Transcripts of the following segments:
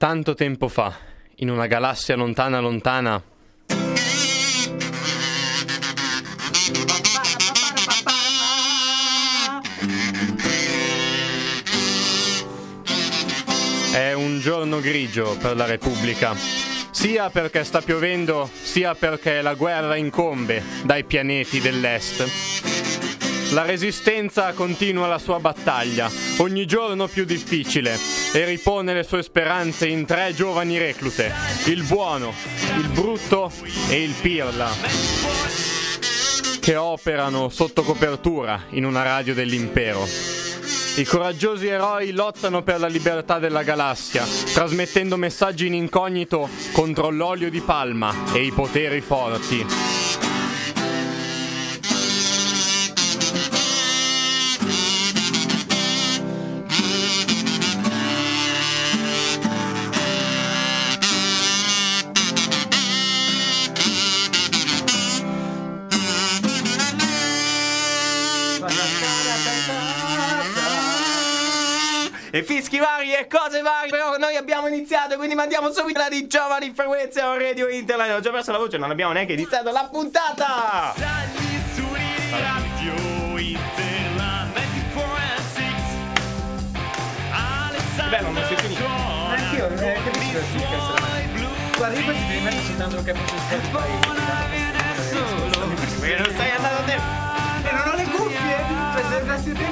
Tanto tempo fa, in una galassia lontana lontana, È un giorno grigio per la Repubblica, sia perché sta piovendo, sia perché la guerra incombe dai pianeti dell'Est. La resistenza continua la sua battaglia, ogni giorno più difficile, e ripone le sue speranze in tre giovani reclute, il buono, il brutto e il pirla, che operano sotto copertura in una radio dell'impero. I coraggiosi eroi lottano per la libertà della galassia, trasmettendo messaggi in incognito contro l'olio di palma e i poteri forti. E fischi vari e cose varie, però noi abbiamo iniziato, quindi mandiamo subito la di Giovani Frequenze a Radio Internet. Ho già perso la voce, non abbiamo neanche iniziato la puntata! Dagli studi di Radio Interland 24 and 6 Alessandro Bello, non si finisce. Anch'io, non suoi blu Guarda, io poi ti devi mettere soltanto solo Perché non stai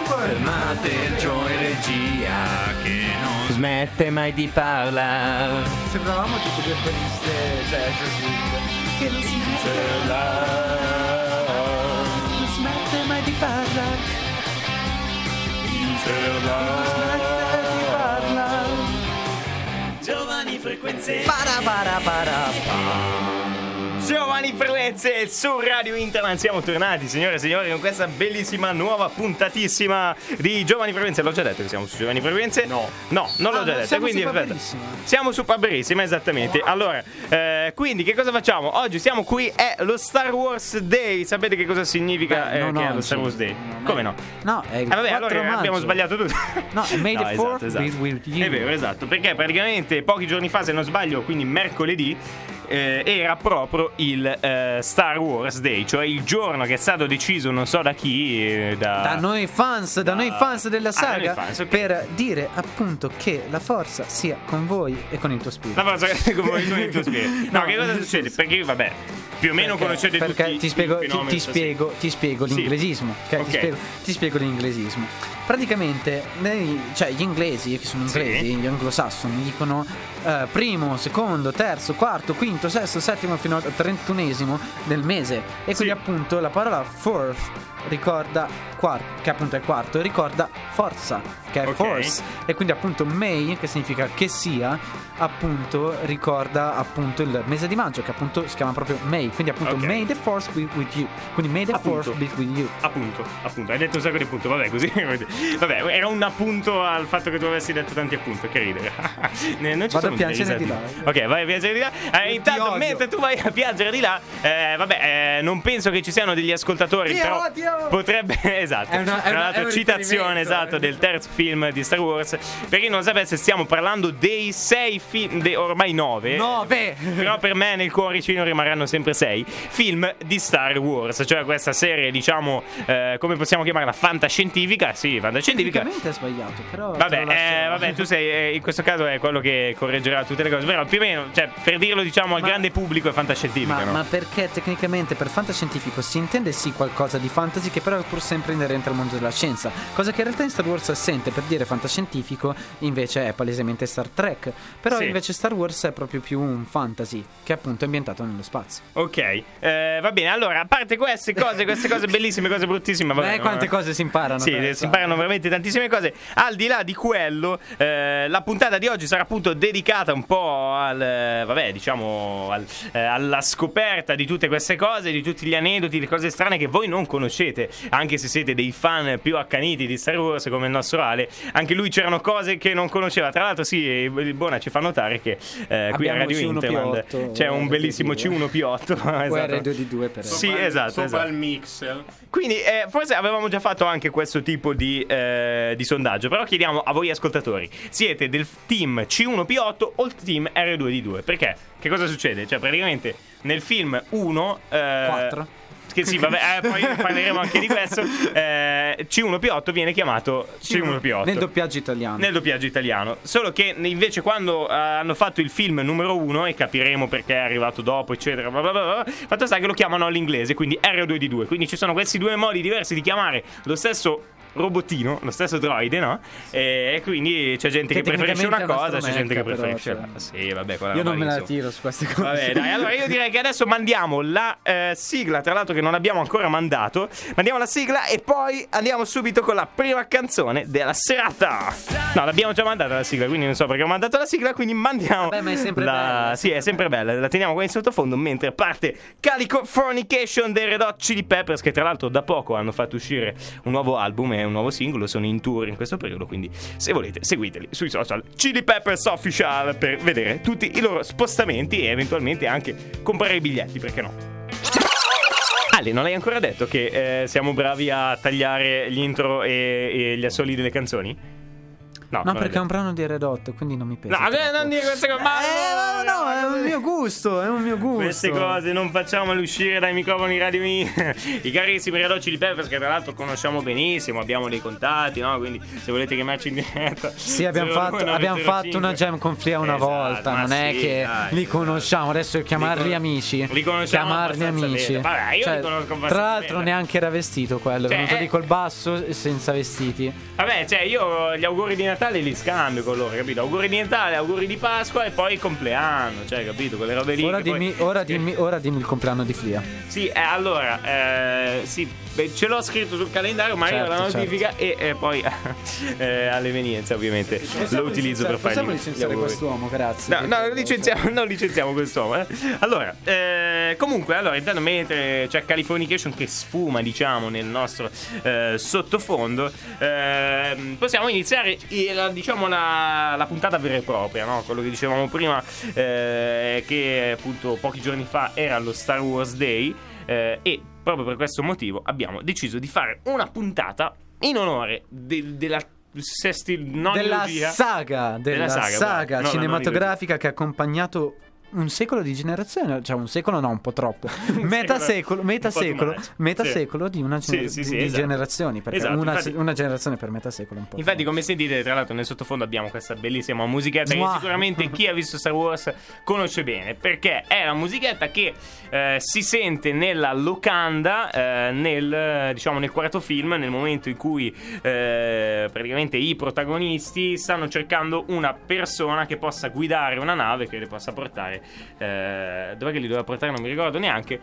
Fermate il gioco in regia che non Smette mai di parlare. Sembravamo tipo due coriste jazz swing. Che non si Non smette mai di parlare. Giovani frequenze Para para para Giovani Frequenze su Radio Internet siamo tornati signore e signori con questa bellissima nuova puntatissima di Giovani Frequenze l'ho già detto che siamo su Giovani Frequenze? No. no non l'ho Ah, già detto siamo quindi su. Paperissima. siamo su Paperissima esattamente allora eh, quindi che cosa facciamo? oggi siamo qui è lo Star Wars Day sapete che cosa significa Beh, eh, che è lo oggi. Star Wars Day? Non è- come no? No, è il Ah, vabbè, 4 allora maggio. abbiamo sbagliato tutto. No, è May the esatto, 4th esatto. you. È vero, esatto, perché praticamente pochi giorni fa, se non sbaglio, quindi mercoledì, eh, era proprio il eh, Star Wars Day, cioè il giorno che è stato deciso non so da chi, eh, da... Da noi fans, da, noi fans della Ah, da saga, fans, ok. per dire appunto che la forza sia con voi e con il tuo spirito. La cosa che come con il tuo spirito. No, che cosa succede? Perché vabbè, più o meno Perché- conoscete perché tutti ti spiego, ti, ti sì. spiego, ti spiego Sì. l'inglesismo. ok? Ok. Ti, spiego, ti spiego l'inglesismo. Praticamente, nei- cioè, gli inglesi, che sono Sì. inglesi, gli anglosassoni, dicono eh, primo, secondo, terzo, quarto, quinto, sesto, settimo fino al trentunesimo del mese. E quindi, Sì. appunto, la parola fourth ricorda quarto, che appunto è quarto, ricorda forza, che è Ok. force. E quindi, appunto, May, che significa che sia, appunto, ricorda appunto il mese di maggio, che appunto si chiama proprio May. Quindi, appunto, Ok. May the force be with you. Quindi, May the Appunto. force be with you. Appunto, appunto, hai detto un sacco di appunto, vabbè così. Vabbè, era un appunto al fatto che tu avessi detto tanti appunti, che ridere. Non ci Vado a piangere di là. Ok, vai a piangere di là. Eh, intanto, mentre tu vai a piangere di là, eh, vabbè, eh, non penso che ci siano degli ascoltatori, Ti però odio. Potrebbe, esatto. È una- è Tra una- l'altro, è un citazione esatto del terzo film di Star Wars. Per chi non sapesse, stiamo parlando dei sei film, dei ormai nove. Nove! Però per me nel cuoricino rimarranno sempre sei film di Star Wars, cioè questa serie, diciamo, eh, come possiamo chiamarla? Fantascientifica? Sì, fantascientifica. Tecnicamente è sbagliato, però. Vabbè, eh, vabbè, tu sei eh, in questo caso è quello che correggerà tutte le cose. Però più o meno, cioè, per dirlo, diciamo, al Ma- grande pubblico è fantascientifica, Ma, no? ma perché tecnicamente per fantascientifico si intende sì qualcosa di fantasy che però è pur sempre inerente al mondo della scienza, cosa che in realtà in Star Wars è assente, per dire fantascientifico invece è palesemente Star Trek, però Sì. invece Star Wars è proprio più un fantasy che è appunto ambientato nello spazio. Ok, eh, va bene. Allora, a parte queste cose, queste cose bellissime, cose bruttissime, vabbè, Beh, no? quante cose si imparano. Sì, si imparano veramente tantissime cose. Al di là di quello, eh, la puntata di oggi sarà appunto dedicata un po' al, eh, vabbè, diciamo, al- eh, alla scoperta di tutte queste cose, di tutti gli aneddoti, le cose strane che voi non conoscete. Conoscete, anche se siete dei fan più accaniti di Star Wars come il nostro Ale, anche lui c'erano cose che non conosceva. Tra l'altro, sì, il Bona ci fa notare che eh, qui a Abbiamo Radio C1 Interland P8, c'è un R2D2. bellissimo C1P8. esatto. R2D2 per Sì, Sopra- esatto, Sopra esatto. il mixer. Quindi eh, forse avevamo già fatto anche questo tipo di, eh, di sondaggio, però chiediamo a voi ascoltatori, siete del team C1P8 o il team R2D2? Perché? Che cosa succede? Cioè praticamente nel film 1... Eh, 4. Che sì, vabbè, eh, poi parleremo anche di questo. eh, C1P8 viene chiamato C1P8 Nel doppiaggio italiano. nel doppiaggio italiano. Solo che invece quando eh, hanno fatto il film numero uno, e capiremo perché è arrivato dopo, eccetera, bla bla, bla, fatto sta che lo chiamano all'inglese, quindi R2D2. Quindi ci sono questi due modi diversi di chiamare lo stesso robottino, lo stesso droide, no? E, quindi c'è gente che, Che preferisce una cosa, c'è gente che preferisce però, la... cioè. Sì, vabbè, Io non me la tiro su queste cose. Vabbè, dai, allora io direi che adesso mandiamo la eh, sigla, tra l'altro che non abbiamo ancora mandato. Mandiamo la sigla e poi andiamo subito con la prima canzone della serata. No, l'abbiamo già mandata la sigla, quindi non so perché ho mandato la sigla, quindi mandiamo Vabbè, ma è sempre la... bella, Sì, è sempre bella, la teniamo qua in sottofondo mentre parte Calico Fornication dei Red Hot Chili Peppers che tra l'altro da poco hanno fatto uscire un nuovo album e un nuovo singolo, sono in tour in questo periodo, quindi se volete seguiteli sui social Chili Peppers Official per vedere tutti i loro spostamenti e eventualmente anche comprare i biglietti, perché no? Ale, non hai ancora detto che eh, siamo bravi a tagliare gli intro e, e gli assoli delle canzoni? No, non perché è un brano di Red Hot, quindi non mi pesa. No, troppo. non dire queste cose. Ma Eh, no, no, è un mio gusto, è un mio gusto. Queste cose non facciamole uscire dai microfoni radio. I carissimi Red Hot Chili Peppers che tra l'altro conosciamo benissimo, abbiamo dei contatti, no? Quindi se volete chiamarci in diretta. Sì, abbiamo fatto, abbiamo fatto una jam con Flia una Esatto, volta, non è sì, che dai, li conosciamo, adesso chiamarli Li amici. li conosciamo chiamarli amici. Vabbè, io Cioè, li conosco abbastanza Tra l'altro bene. neanche era vestito quello, è Cioè, venuto eh- lì col basso senza vestiti. Vabbè, cioè io gli auguri di Natale li scambio con loro, capito? Auguri di Natale, auguri di Pasqua e poi il compleanno, cioè, capito? Quelle robe lì. Ora che poi- dimmi, ora, dimmi, ora dimmi il compleanno di Flia. Sì, eh, allora, eh, sì, beh, ce l'ho scritto sul calendario, ma arriva Certo, la notifica e, e poi eh, all'evenienza ovviamente lo utilizzo per fare Possiamo licenziare quest'uomo, grazie. No, no, licenziamo, non licenziamo quest'uomo. eh. Allora, eh, comunque, allora, intanto mentre c'è Californication che sfuma, diciamo, nel nostro eh, sottofondo, ehm, possiamo iniziare eh, la, diciamo, la, la puntata vera e propria, no? Quello che dicevamo prima, eh, che appunto pochi giorni fa era lo Star Wars Day. eh, e proprio per questo motivo abbiamo deciso di fare una puntata in onore de- della sesti, della saga, della, Della saga, saga, no, cinematografica che ha accompagnato un secolo di generazione, cioè un secolo no, un po' troppo. metà secolo, too secolo, Sì. secolo di una gener- sì, sì, di esatto. generazioni, perché Esatto, una, infatti- una generazione per metà secolo un po'. Infatti, come sentite, tra l'altro, nel sottofondo abbiamo questa bellissima musichetta Mua. che sicuramente chi ha visto Star Wars conosce bene. Perché è una musichetta che eh, si sente nella locanda, eh, nel, diciamo, nel quarto film, nel momento in cui eh, praticamente i protagonisti stanno cercando una persona che possa guidare una nave che le possa portare. Eh, dov'è li doveva portare? Non mi ricordo neanche.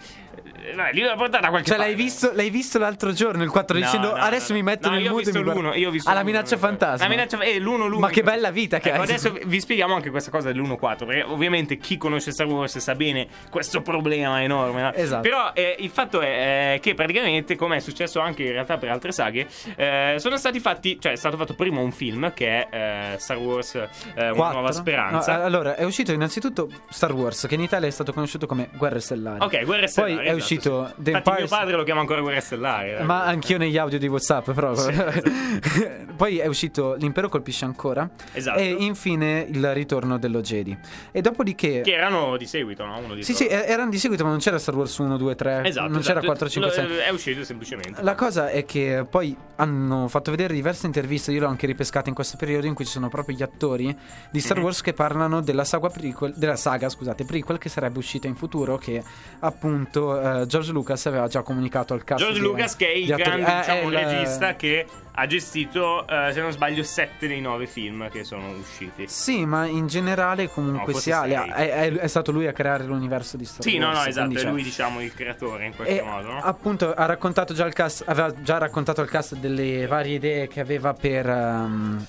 Vabbè, li portare da qualche Cioè, parte. l'hai visto, l'hai visto l'altro giorno, il 4, No, dicendo no, adesso no, mi metto nel mood e mi guardo- io ho visto alla minaccia fantasma. La minaccia eh, l'uno, l'uno. Ma che bella vita che Ecco, hai. adesso vi spieghiamo anche questa cosa dell'1-4. Perché ovviamente chi conosce Star Wars sa bene questo problema enorme. no? Esatto. Però eh, il fatto è eh, che praticamente, come è successo anche in realtà per altre saghe, eh, sono stati fatti. Cioè, è stato fatto prima un film che è eh, Star Wars eh, Una nuova speranza. Allora, è uscito innanzitutto Star Wars, che in Italia è stato conosciuto come Guerre Stellari. ok, Guerre Stellari. Poi è esatto, uscito sì. The Infatti, mio Empire- padre lo chiama ancora Guerre Stellari. eh. Ma anch'io negli audio di WhatsApp, però. esatto. Poi è uscito L'impero colpisce ancora. Esatto. E infine il ritorno dello Jedi. E dopodiché. Che erano di seguito, no? Uno di Sì, sì, erano di seguito, ma non c'era Star Wars 1, 2, 3. Esatto, non c'era esatto. 4, 5, 6. Lo- È uscito semplicemente. La cosa è che poi hanno fatto vedere diverse interviste, io l'ho anche ripescata in questo periodo, in cui ci sono proprio gli attori di Star Mhm. Wars che parlano della saga prequel, della saga, scusate, prequel che sarebbe uscita in futuro, che appunto eh, George Lucas aveva già comunicato al cast. George di- Lucas che è il grande eh, diciamo, il- regista che ha gestito eh, se non sbaglio sette dei nove film che sono usciti Sì, ma in generale No, comunque forse sia, è, è- è stato lui a creare l'universo di Star sì no Wars. no esatto è cioè, lui diciamo il creatore in qualche E modo no? appunto ha raccontato già il cast, aveva già raccontato al cast delle varie idee che aveva per. ehm,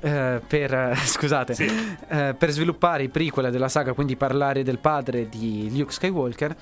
eh, per, eh, scusate, eh, per sviluppare i prequel della saga, quindi parlare del padre di Luke Skywalker.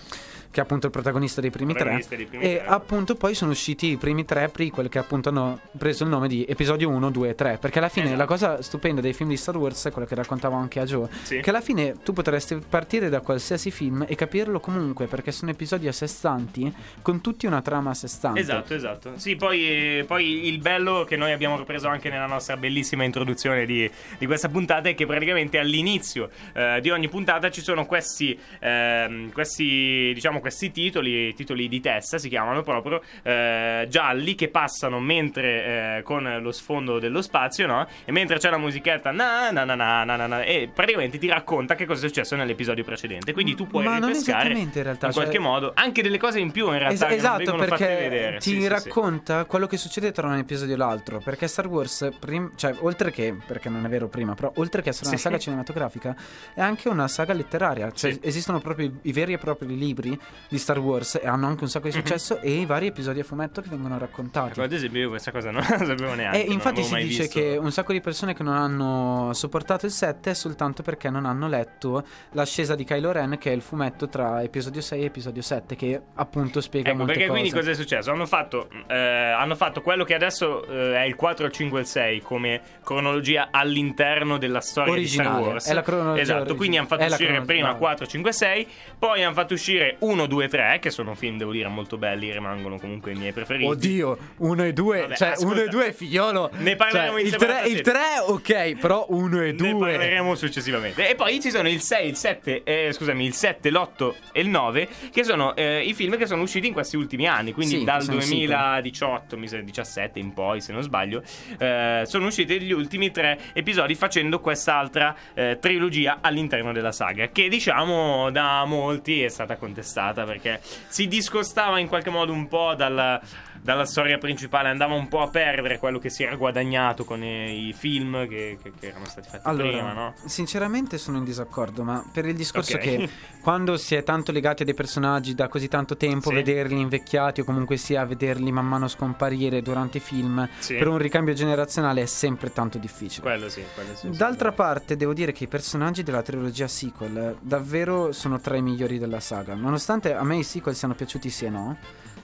Che è appunto il protagonista dei primi tre. Dei primi e tre. appunto poi sono usciti i primi tre prequel che appunto hanno preso il nome di episodio 1, 2 e 3. Perché alla fine Esatto. la cosa stupenda dei film di Star Wars è quello che raccontavo anche a Joe. Sì. Che alla fine tu potresti partire da qualsiasi film e capirlo comunque perché sono episodi a sé stanti con tutti una trama a sé stante. Esatto, esatto. Sì, poi, poi il bello che noi abbiamo ripreso anche nella nostra bellissima introduzione di, di questa puntata è che praticamente all'inizio eh, di ogni puntata ci sono questi, ehm, questi, diciamo, questi titoli, titoli di testa si chiamano proprio, eh, gialli che passano mentre eh, con lo sfondo dello spazio, no? E mentre c'è la musichetta na na na na na na, na, e praticamente ti racconta che cosa è successo nell'episodio precedente. Quindi tu puoi Ma ripescare in realtà, in cioè- qualche modo anche delle cose in più in realtà Es- esatto, perché ti Sì, sì, sì. racconta quello che succede tra un episodio e l'altro. Perché Star Wars, prim- cioè, oltre che, perché non è vero prima, però oltre che essere una saga cinematografica, è anche una saga letteraria. Cioè, esistono proprio i veri e propri libri di Star Wars e hanno anche un sacco di successo e i vari episodi a fumetto che vengono raccontati. Ecco, ad esempio, io questa cosa non la sapevo neanche. E infatti si dice visto. che un sacco di persone che non hanno sopportato il 7 è soltanto perché non hanno letto l'ascesa di Kylo Ren, che è il fumetto tra episodio 6 e episodio 7, che appunto spiega Ecco, molte perché cose. quindi cosa è successo? Hanno fatto, eh, hanno fatto quello che adesso eh, è il 4, il 5 e il 6 come cronologia all'interno della storia di Originale, Star Wars. è la cronologia Esatto, originale. quindi hanno fatto È uscire prima bravo. 4, 5 e 6, poi hanno fatto uscire 1, 2 e 3, che sono film, devo dire, molto belli, rimangono comunque i miei preferiti. Oddio, 1 e 2, Vabbè, cioè ascolta. 1 e 2 è figliolo. Ne parleremo Cioè, in il separata 3, il sede. 3 ok, però 1 e Ne 2. parleremo successivamente. E poi ci sono il 6, il 7, eh, scusami, il 7, l'8 e il 9, che sono eh, i film che sono usciti in questi ultimi anni. Quindi Sì, dal che sono 2018, mi sa 17 in poi, se non sbaglio, eh, sono usciti gli ultimi tre episodi facendo quest'altra eh, trilogia all'interno della saga. Che diciamo da molti è stata contestata perché si discostava in qualche modo un po' dalla. Dalla storia principale andava un po' a perdere quello che si era guadagnato con i, i film che, che- che erano stati fatti Allora, prima, no? sinceramente sono in disaccordo, ma per il discorso Ok. che quando si è tanto legati a dei personaggi da così tanto tempo, Sì. vederli invecchiati o comunque sia vederli man mano scomparire durante i film, Sì. per un ricambio generazionale è sempre tanto difficile. Quello sì, quello sì. sì. D'altra parte, devo dire che i personaggi della trilogia sequel eh, davvero sono tra i migliori della saga. Nonostante a me i sequel siano piaciuti sì e no,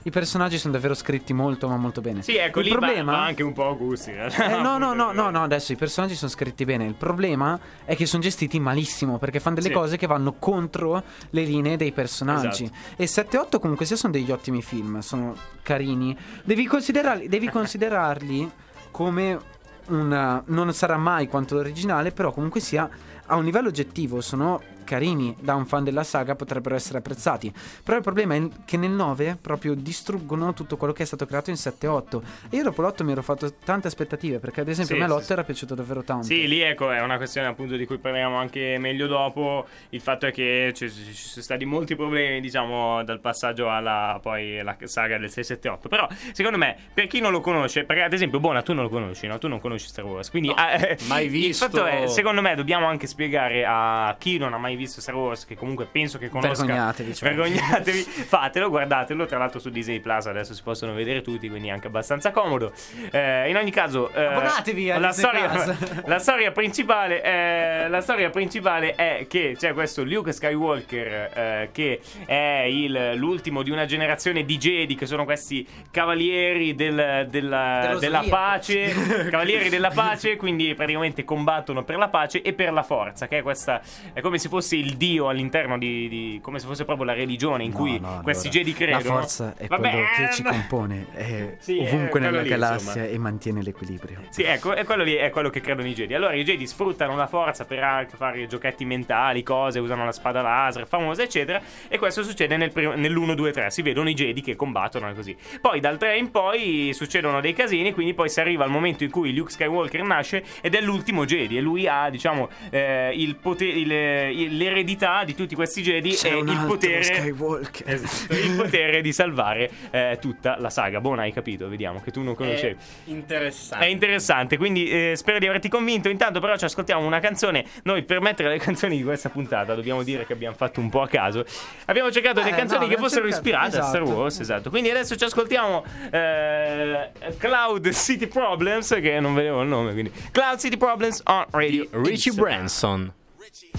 i personaggi sono davvero scritti molto, ma molto bene. Sì, ecco, il lì problema va anche un po' a gusti. realtà. eh, no, no, no, no, no, adesso i personaggi sono scritti bene. Il problema è che sono gestiti malissimo perché fanno delle Sì. cose che vanno contro le linee dei personaggi. Esatto. E 7 e 8 comunque sia sono degli ottimi film, sono carini. Devi considerarli, devi considerarli come una non sarà mai quanto l'originale, però comunque sia a un livello oggettivo sono carini da un fan della saga potrebbero essere apprezzati. Però il problema è che nel 9 proprio distruggono tutto quello che è stato creato in 7 e 8. Io dopo l'8 mi ero fatto tante aspettative perché ad esempio Sì, a me sì, l'8 sì. era piaciuto davvero tanto. Sì, lì ecco, è una questione appunto di cui parliamo anche meglio dopo. Il fatto è che ci, ci sono stati molti problemi, diciamo, dal passaggio alla poi la saga del 678. Però, secondo me, per chi non lo conosce, perché ad esempio, Bona, tu non lo conosci, no? Tu non conosci Star Wars. Quindi, eh, mai Il visto. fatto è, secondo me, dobbiamo anche spiegare a chi non ha mai visto Star Wars, che comunque penso che conosca. Vergognatevi, cioè. Vergognatevi, fatelo, guardatelo. Tra l'altro su Disney Plus adesso si possono vedere tutti, quindi è anche abbastanza comodo. Eh, in ogni caso, eh, Abbonatevi a la storia, la storia principale è, la storia principale è che c'è questo Luke Skywalker eh, che è il- l'ultimo di una generazione di Jedi che sono questi cavalieri del- della, della pace cavalieri della pace quindi praticamente combattono per la pace e per la forza che è questa è come se fosse il dio all'interno di, di- come se fosse proprio la religione in No, cui no, questi allora, Jedi credono La forza è Vabbè, quello che ci ma- compone, è Sì, è ovunque quello nella lì, galassia insomma. e mantiene l'equilibrio. Sì, ecco, e quello lì è quello che credono i Jedi. Allora i Jedi sfruttano la forza per fare giochetti mentali, cose, usano la spada laser famosa, eccetera. E questo succede nel prim- nell'1, 2, 3. Si vedono i Jedi che combattono così. Poi dal 3 in poi succedono dei casini, quindi poi si arriva al momento in cui Luke Skywalker nasce ed è l'ultimo Jedi. E lui ha, diciamo, eh, il potere, il- il- l'eredità di tutti questi Jedi C'è e un il altro potere. Skywalker. Esatto, il potere di salvare eh, tutta la saga. Buona, hai capito? Vediamo che tu non conoscevi. interessante. È interessante, quindi eh, spero di averti convinto. Intanto, però, ci ascoltiamo una canzone. Noi, per mettere le canzoni di questa puntata, dobbiamo dire che abbiamo fatto un po' a caso. Abbiamo cercato Eh, delle no, canzoni che abbiamo fossero cercato- ispirate a Star esatto. Wars. Esatto. Quindi adesso ci ascoltiamo eh, Cloud City Problems, che non vedevo il nome. Quindi Cloud City Problems on Radio Richie. Branson. Richie,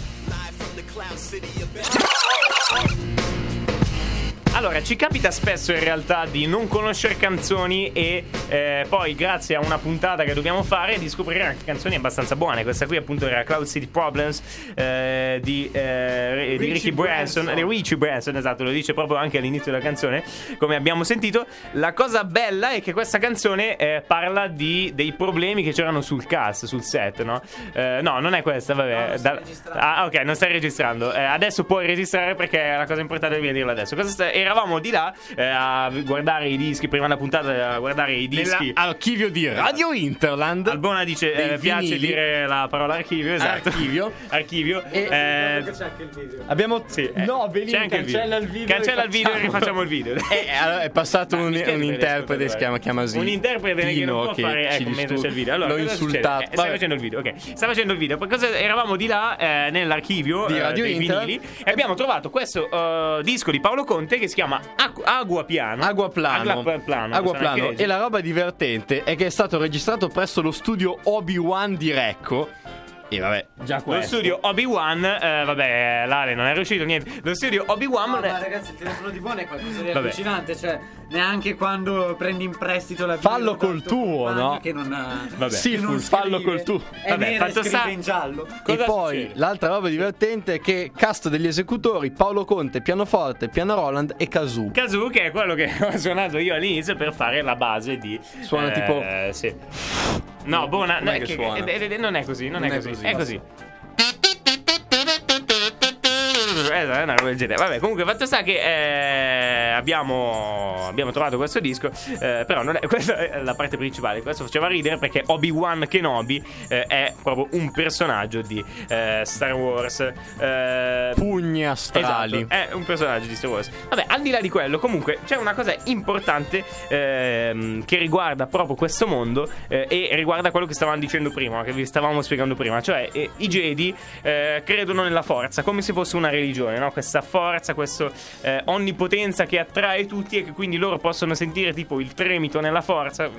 from the Cloud City of Allora, ci capita spesso in realtà di non conoscere canzoni e eh, poi, grazie a una puntata che dobbiamo fare, di scoprire anche canzoni abbastanza buone. Questa qui, appunto, era Cloud City Problems eh, di, eh, di Ricky Branson. Di Richie Branson, esatto, lo dice proprio anche all'inizio della canzone, come abbiamo sentito. La cosa bella è che questa canzone eh, parla di, dei problemi che c'erano sul cast, sul set, no? Eh, no, non è questa, vabbè. Da- ah, ok, non stai registrando. Eh, adesso puoi registrare perché la cosa importante devi dirla adesso. Cosa sta- eravamo di là eh, a guardare i dischi, prima della puntata, a guardare i dischi. Nell'archivio di Radio Interland. Albona dice Dei eh, piace vinili. dire la parola archivio, esatto. Archivio. archivio. E Eh, Abbiamo sì, eh, No, Belin, c'è anche il cancella il video. Cancella il video e rifacciamo il video. Eh, allora, è passato Ma un, un interprete, si chiama Chiamasi. Un interprete che non può che fare ci ecco, mentre c'è il video. Allora, L'ho insultato. Eh, stai facendo il video, ok. Stai facendo il video. Cosa- eravamo di là eh, nell'archivio Di eh, Radio dei Inter. vinili e abbiamo trovato questo eh, disco di Paolo Conte che si chiama Agu- Agua Piano. Agua Plano. Agua Plano. Agua possiamo anche Plano. leggere. E la roba divertente è che è stato registrato presso lo studio Obi-Wan di Recco. E vabbè, già Lo questo. studio Obi-Wan, eh, vabbè, Lale non è riuscito, niente. Lo studio Obi-Wan. No, ma ragazzi, il telefono di buono è qualcosa di Vabbè. allucinante. Cioè, neanche quando prendi in prestito la Fallo birra col tuo compagno no? Che non ha. Vabbè. Sì, che non fallo scrive. col tuo. È Vabbè, nera e fatto scrive sta- in giallo. Cosa e poi succede? l'altra roba divertente è che cast degli esecutori Paolo Conte, pianoforte, piano Roland e Kazoo. Kazoo che è quello che ho suonato io all'inizio per fare la base di Suona eh, tipo- sì. No, buona, Com'è no, che che- suona? eh, eh, non è così, non, è, Non è così. Così, È così. Una roba del genere. Vabbè, comunque, fatto sta che eh, abbiamo, abbiamo trovato questo disco. eh, però, non è, questa è la parte principale. Questo faceva ridere perché Obi-Wan Kenobi eh, è proprio un personaggio di eh, Star Wars. Eh, Pugni astrali. Esatto, è un personaggio di Star Wars. Vabbè, al di là di quello, comunque c'è una cosa importante ehm, che riguarda proprio questo mondo eh, e riguarda quello che stavamo dicendo prima, che vi stavamo spiegando prima. Cioè, eh, i Jedi eh, credono nella forza, come se fosse una religione, no? Questa forza, questa onnipotenza che attrae tutti e che quindi loro possono sentire tipo il tremito nella forza.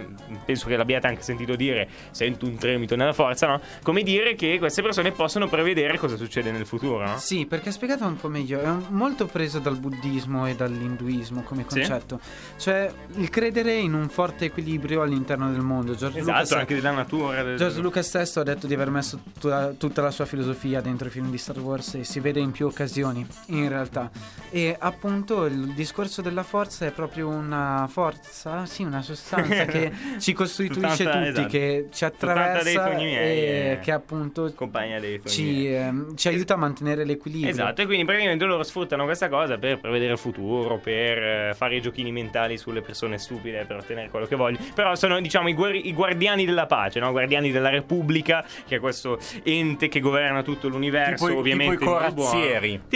Penso che l'abbiate anche sentito dire, sento un tremito nella forza, no? Come dire che queste persone possono prevedere cosa succede nel futuro, no? Sì, perché spiegato un po' meglio, è molto preso dal buddismo e dall'induismo come Sì. concetto. Cioè, il credere in un forte equilibrio all'interno del mondo. George Esatto, Lucas anche della natura. del- George Lucas stesso ha detto di aver messo tutta, tutta la sua filosofia dentro i film di Star Wars e si vede in più occasioni, in realtà. E appunto il discorso della forza è proprio una forza, sì, una sostanza che ci costituisce Sostanza, tutti, esatto. che ci attraversa sogni miei, e eh. che appunto compagna dei figli. ci, ehm, ci aiuta a mantenere l'equilibrio. Esatto, e quindi praticamente loro sfruttano questa cosa per prevedere il futuro, per eh, fare i giochini mentali sulle persone stupide, per ottenere quello che vogliono. Però sono, diciamo, i, guer- i guardiani della pace, no? Guardiani della Repubblica, che è questo ente che governa tutto l'universo, Tipo i- ovviamente. tipo i modo buono.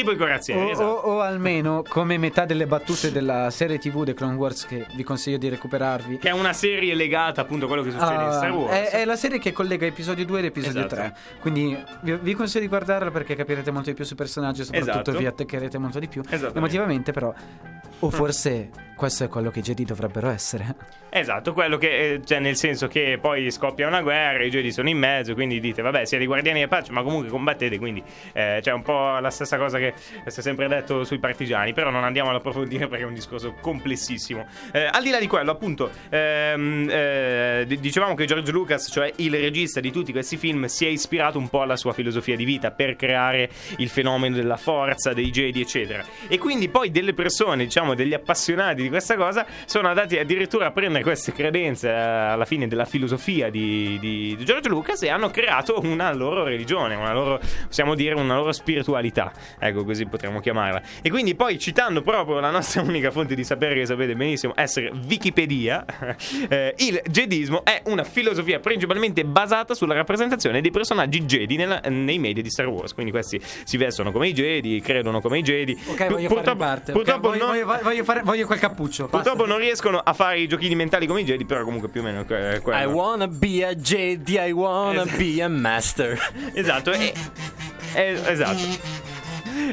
Tipo i corazzieri, O, esatto. o- o almeno come metà delle battute della serie TV The Clone Wars che vi consiglio di recuperarvi. Che è una serie legata appunto a quello che succede in Ah, Star Wars. è, è la serie che collega episodio 2 ed episodio Esatto. 3. Quindi vi, vi consiglio di guardarla perché capirete molto di più sui personaggi e soprattutto Esatto. vi attaccherete molto di più. Emotivamente, però. O forse questo è quello che i Jedi dovrebbero essere. Esatto, quello che, eh, cioè nel senso che poi scoppia una guerra, i Jedi sono in mezzo, quindi dite, vabbè, siete i guardiani della pace, ma comunque combattete, quindi eh, c'è un po' la stessa cosa che si è sempre detto sui partigiani, però non andiamo ad approfondire perché è un discorso complessissimo. Eh, al di là di quello, appunto, ehm, eh, dicevamo che George Lucas, cioè il regista di tutti questi film, si è ispirato un po' alla sua filosofia di vita per creare il fenomeno della forza, dei Jedi, eccetera. E quindi poi delle persone, diciamo, degli appassionati di questa cosa, sono andati addirittura a prendere queste credenze eh, alla fine della filosofia di, di- di George Lucas e hanno creato una loro religione, una loro, possiamo dire, una loro spiritualità. Ecco, così potremmo chiamarla. E quindi poi, citando proprio la nostra unica fonte di sapere che sapete benissimo essere Wikipedia, eh, il jedismo è una filosofia principalmente basata sulla rappresentazione dei personaggi Jedi nella- nei media di Star Wars. Quindi questi si vestono come i Jedi, credono come i Jedi. Ok, voglio Purtroppo- fare parte. Purtroppo voglio, non- voglio, voglio fare, voglio quel cappuccio. Purtroppo basta. non riescono a fare i giochini mentali come i Jedi, però comunque più o meno è quello. I wanna be a Jedi, I wanna Esatto. be a master. Esatto, e- e- esatto.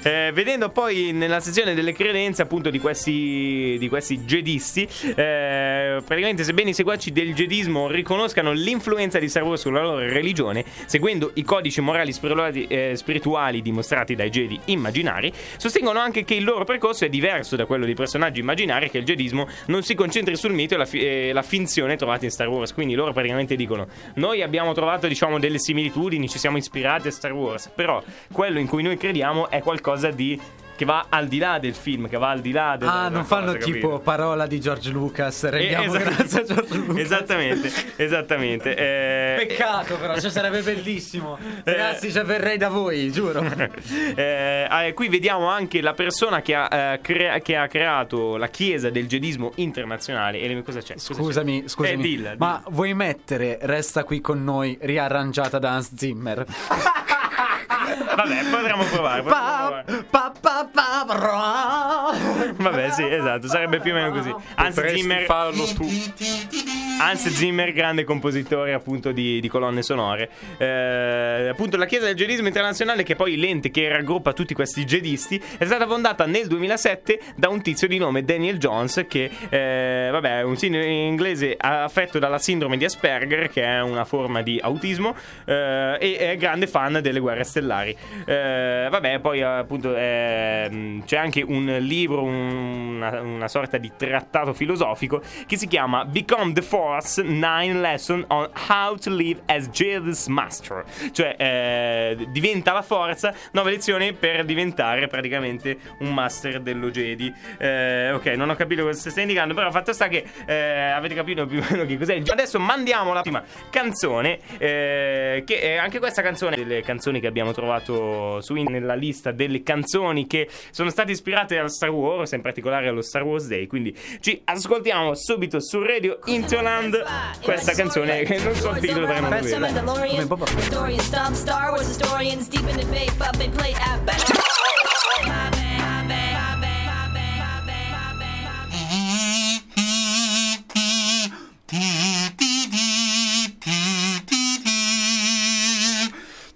Eh, vedendo poi nella sezione delle credenze appunto di questi, di questi jedisti, eh, praticamente sebbene i seguaci del jedismo riconoscano l'influenza di Star Wars sulla loro religione, seguendo i codici morali spirituali, eh, spirituali dimostrati dai Jedi immaginari, sostengono anche che il loro percorso è diverso da quello dei personaggi immaginari, che il jedismo non si concentri sul mito e la, fi- la finzione trovata in Star Wars. Quindi loro praticamente dicono: Noi abbiamo trovato, diciamo, delle similitudini, ci siamo ispirati a Star Wars, però quello in cui noi crediamo è qualcosa di che va al di là del film, che va al di là del Ah, non cosa, fanno capito? tipo parola di George Lucas. Rendiamo Eh, esatto. grazie a George Lucas. Esattamente, esattamente. Eh, Peccato, però, cioè sarebbe bellissimo. Ragazzi, cioè, verrei da voi, giuro. Eh, eh, qui vediamo anche la persona che ha, eh, crea- che ha creato la chiesa del jedismo internazionale. E cosa c'è? Cosa Scusami, c'è? scusami. Eh, dilla, Ma vuoi mettere Resta qui con noi, riarrangiata da Hans Zimmer? Vabbè, potremmo provare. Pa, pa, pa, pa. Vabbè, sì, esatto, sarebbe più o meno così. Hans Potresti Zimmer, farlo tu. Hans Zimmer, grande compositore appunto di, di colonne sonore. Eh, appunto, la Chiesa del Jedismo Internazionale, che è poi l'ente che raggruppa tutti questi jedisti, è stata fondata nel 2007 da un tizio di nome Daniel Jones, che eh, vabbè, è un signore inglese affetto dalla sindrome di Asperger, che è una forma di autismo, eh, e è grande fan delle guerre stellari. Eh, vabbè, poi appunto ehm, c'è anche un libro, un- una, una sorta di trattato filosofico che si chiama Become the Force 9 Lesson on How to Live as Jedi's Master. Cioè, eh, diventa la forza, 9 lezioni per diventare praticamente un master dello Jedi. Eh, ok, non ho capito cosa stai indicando, però fatto sta che eh, avete capito più o meno che cos'è. Adesso mandiamo la prima canzone, eh, che è anche questa canzone, delle canzoni che abbiamo trovato su in- nella lista delle canzoni che sono state ispirate al Star Wars, in particolare allo Star Wars Day. Quindi ci ascoltiamo subito su Radio Interland questa canzone che non so il titolo perché non lo vedo.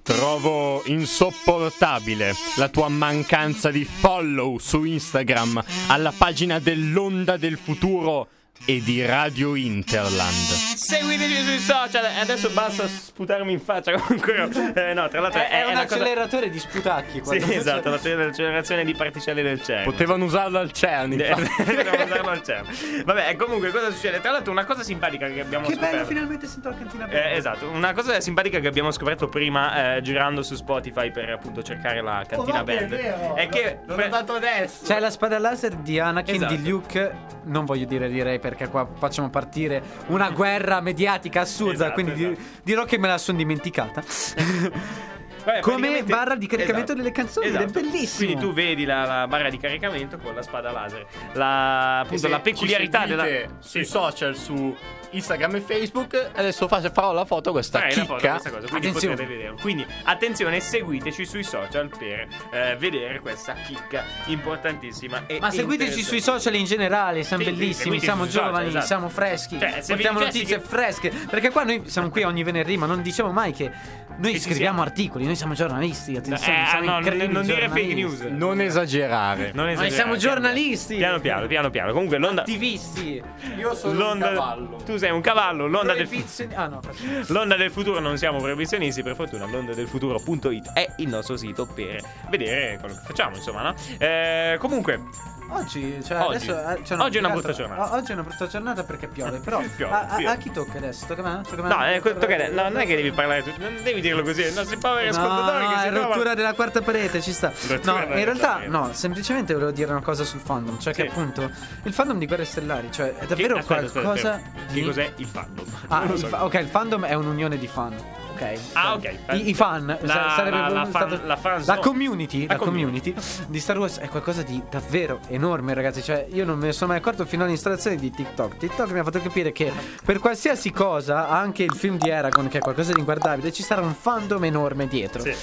Trovo insopportabile la tua mancanza di follow su Instagram alla pagina dell'Onda del Futuro e di Radio Interland. Seguiteci sui social e adesso basta sputarmi in faccia ancora. Eh, no, tra l'altro è, È, un una cosa. acceleratore di sputacchi. Sì, esatto, la- l'accelerazione di particelle del CERN. Potevano usarlo al CERN. Eh. Potevamo usarlo al CERN. Vabbè, comunque, cosa succede? Tra l'altro, una cosa simpatica che abbiamo Che scoperto. bello, finalmente sento la cantina Eh, bella. esatto, una cosa simpatica che abbiamo scoperto prima eh, girando su Spotify per appunto cercare la cantina band è che pre- adesso. C'è la spada laser di Anakin, Esatto. di Luke. Non voglio dire di Rey perché qua facciamo partire una guerra mediatica assurda. Esatto, quindi di- esatto. dirò che me la sono dimenticata. Vabbè, Come barra di caricamento delle canzoni, ed è Esatto. bellissimo. Quindi tu vedi la, la barra di caricamento con la spada laser. La, appunto, la peculiarità della. sui Sì. social su Instagram e Facebook. Adesso fa- farò la foto questa Farai la chicca. foto, questa cosa, quindi Attenzione. potrete vederlo. Quindi attenzione, seguiteci sui social per eh, vedere questa chicca importantissima. E Ma seguiteci sui social in generale, siamo Sì, sì, bellissimi, seguiteci siamo sui social, giovani, esatto. siamo freschi, Cioè, portiamo notizie che- fresche. Perché qua noi siamo qui ogni venerdì, ma non diciamo mai che noi Che scriviamo siamo. articoli, noi siamo giornalisti. Attenzione, Eh, siamo no, non, incredibili non dire fake news. Non esagerare. Non Noi esagerare, siamo piano giornalisti. Piano piano, piano piano. Comunque l'onda. Attivisti. Io sono l'onda- un cavallo. Tu sei un cavallo, l'onda del, fu- Ah no, l'onda del futuro non siamo proibizionisti, per fortuna l'onda del futuro.it è il nostro sito per vedere quello che facciamo, insomma, no? Eh, comunque, Oggi, cioè, Oggi. adesso, eh, cioè, Oggi è una che brutta altro- giornata. Oggi è una brutta giornata perché piove, però Piove, a, a- a chi tocca adesso? Tocca a me? Tocca a me? no, eh, tocca a te. No, non è che devi parlare tu, non devi dirlo così, i nostri poveri No, ascoltatori che si è rottura della quarta parete, ci sta. Rottura No, in realtà, no, semplicemente volevo dire una cosa sul fandom. Cioè, Sì. che appunto il fandom di Guerre Stellari, cioè, è davvero Che- aspetta, aspetta, qualcosa aspetta. di. Che cos'è il fandom? Ah, Non il fa- ok, il fandom è un'unione di fan. Ok. Ah, ok. I, i fan La- sa- sarebbe la- la stato- fan- la fan la community, La la community di Star Wars è qualcosa di davvero enorme, ragazzi. Cioè, io non me ne sono mai accorto fino all'installazione di TikTok. TikTok mi ha fatto capire che per qualsiasi cosa, anche il film di Aragon, che è qualcosa di inguardabile, ci sarà un fandom enorme dietro. Sì.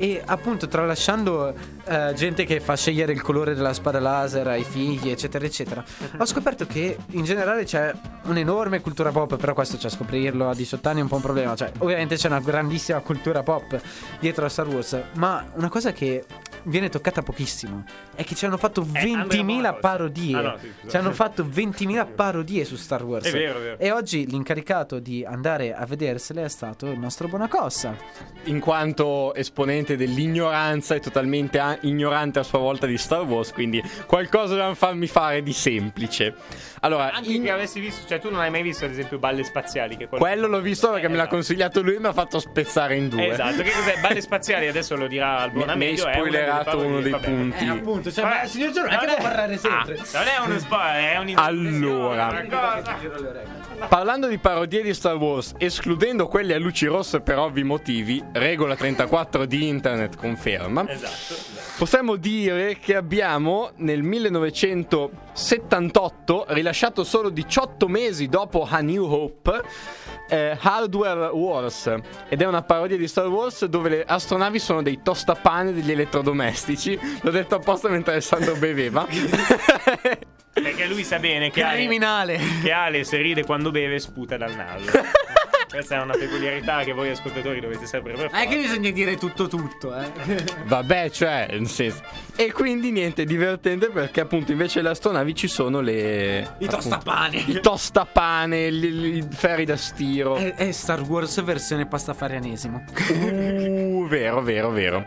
E appunto, tralasciando eh, gente che fa scegliere il colore della spada laser ai figli, eccetera, eccetera, ho scoperto che in generale c'è un'enorme cultura pop. Però questo, cioè, scoprirlo a 18 anni è un po' un problema. Cioè, ovviamente c'è una grandissima cultura pop dietro a Star Wars. Ma una cosa che viene toccata pochissimo è che ci hanno fatto Eh, Andrea 20.000 Bonos. parodie. Ah, no, sì, ci hanno fatto 20.000 parodie su Star Wars. È vero, è vero. E oggi l'incaricato di andare a vedersele è stato il nostro Bonacossa. in quanto esponente dell'ignoranza e totalmente a- ignorante a sua volta di Star Wars, quindi qualcosa da farmi fare di semplice. Allora, Anche in- che avessi visto, cioè tu non hai mai visto ad esempio Balle Spaziali che quello- quello l'ho visto perché me l'ha Esatto. consigliato lui e mi ha fatto spezzare in due. Esatto, che cos'è? Balle Spaziali adesso lo dirà al buon amico. è una parodie, uno dei vabbè. punti. Eh, appunto, cioè, Vabbè, ma, signor Giorno, non è- devo parlare sempre. Ah, non è uno spoiler, è un'introduzione, Allora. Parlando di parodie di Star Wars, escludendo quelle a luci rosse per ovvi motivi, regola 34 di internet conferma, Esatto. possiamo dire che abbiamo nel 1978, rilasciato solo 18 mesi dopo A New Hope, eh, Hardware Wars ed è una parodia di Star Wars dove le astronavi sono dei tostapane degli elettrodomestici. L'ho detto apposta mentre Alessandro beveva. Perché lui sa bene che Ale, Criminale. che Ale se ride quando beve sputa dal naso. Questa è una peculiarità che voi ascoltatori dovete sapere per Non è che bisogna dire tutto tutto, eh. Vabbè, cioè, nel senso. E quindi niente, divertente perché appunto invece le astronavi ci sono le... I appunto, tostapane. I tostapane, i ferri da stiro. È, è Star Wars versione pastafarianesimo. Uh, vero, vero, vero.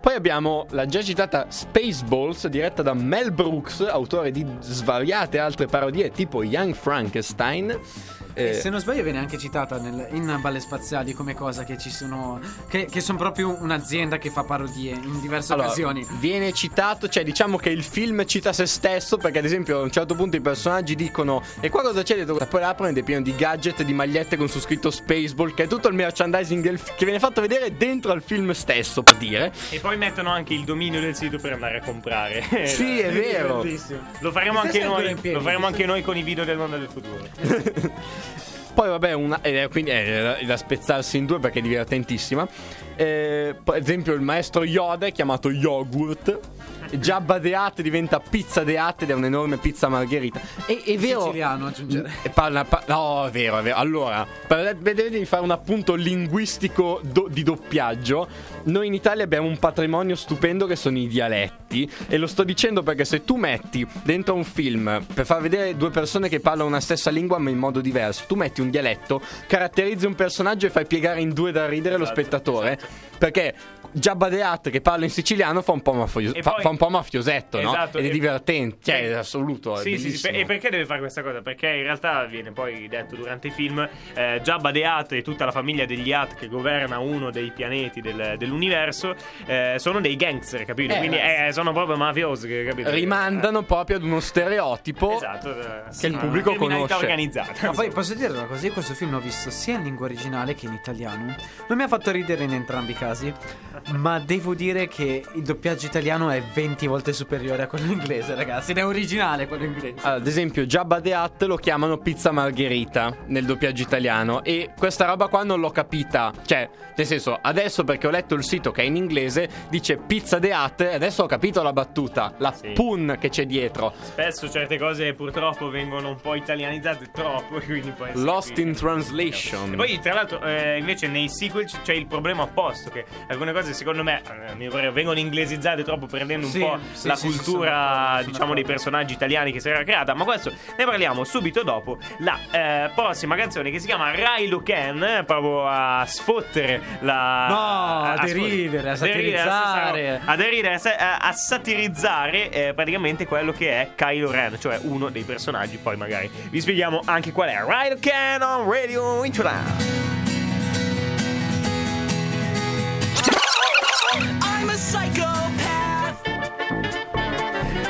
Poi abbiamo la già citata Spaceballs, diretta da Mel Brooks, autore di svariate altre parodie tipo Young Frankenstein. Eh, E se non sbaglio viene anche citata nel- in Balle Spaziali come cosa che ci sono che, che sono proprio un'azienda che fa parodie in diverse allora, occasioni. viene citato, cioè diciamo che il film cita se stesso perché ad esempio a un certo punto i personaggi dicono e qua cosa c'è dentro? Poi aprono ed è pieno di gadget, di magliette con su scritto Spaceball che è tutto il merchandising del f- che viene fatto vedere dentro al film stesso per dire. E poi mettono anche il dominio del sito per andare a comprare. Sì, è vero. Lo faremo anche noi. piedi, Lo faremo anche noi con i video del mondo del futuro. Poi vabbè, una, è quindi è da spezzarsi in due perché è divertentissima. Eh, ad esempio il maestro Yoda è chiamato Yogurt. Jabba the Hutt diventa pizza the Hutt ed è un'enorme pizza margherita. E è vero. Siciliano aggiungerei. E parla- pa- no, è vero, è vero. Allora, devi fare un appunto linguistico do- di doppiaggio. Noi in Italia abbiamo un patrimonio stupendo che sono i dialetti. E lo sto dicendo perché se tu metti dentro un film per far vedere due persone che parlano una stessa lingua ma in modo diverso, tu metti un dialetto, caratterizzi un personaggio e fai piegare in due da ridere lo Esatto, spettatore. Perché Jabba the Hutt che parla in siciliano fa un po', mafio- fa- poi- fa un po' mafiosetto, no? Esatto, Ed è e- divertente, cioè è assoluto. È Sì, sì, sì, e perché deve fare questa cosa? Perché in realtà viene poi detto durante i film eh, Jabba the Hutt e tutta la famiglia degli Hutt che governa uno dei pianeti del- dell'universo eh, sono dei gangster, capito? Eh, Quindi eh, sono proprio mafiosi, capito? rimandano proprio ad uno stereotipo Esatto, eh, che il sì, pubblico una criminalità conosce. organizzata. Ma poi posso dire una cosa, io questo film l'ho visto sia in lingua originale che in italiano. Non mi ha fatto ridere in entrambi i casi, ma devo dire che il doppiaggio italiano è 20 volte superiore a quello inglese, ragazzi. Ed è originale quello inglese. Allora, ad esempio, Jabba the Hutt lo chiamano pizza margherita nel doppiaggio italiano. E questa roba qua non l'ho capita. Cioè, nel senso, adesso perché ho letto il sito che è in inglese, dice pizza the Hutt, e adesso ho capito la battuta, la Sì. pun che c'è dietro. Spesso certe cose purtroppo vengono un po' italianizzate troppo, quindi poi Lost in translation. E poi, tra l'altro, eh, invece nei sequel c'è il problema opposto: che alcune cose, secondo me, eh, a mio parere, vengono inglesizzate troppo, prendendo un Sì, po' sì, la sì, cultura, diciamo, dei personaggi italiani che si era creata. Ma questo ne parliamo subito dopo la eh, prossima canzone che si chiama Rilo Ken, eh, proprio a sfottere la. No, a deridere, a satirizzare. a deridere, a, a- satirizzare eh, praticamente quello che è Kylo Ren, cioè uno dei personaggi. Poi magari vi spieghiamo anche qual è. Rilo Ken on Radio Interland.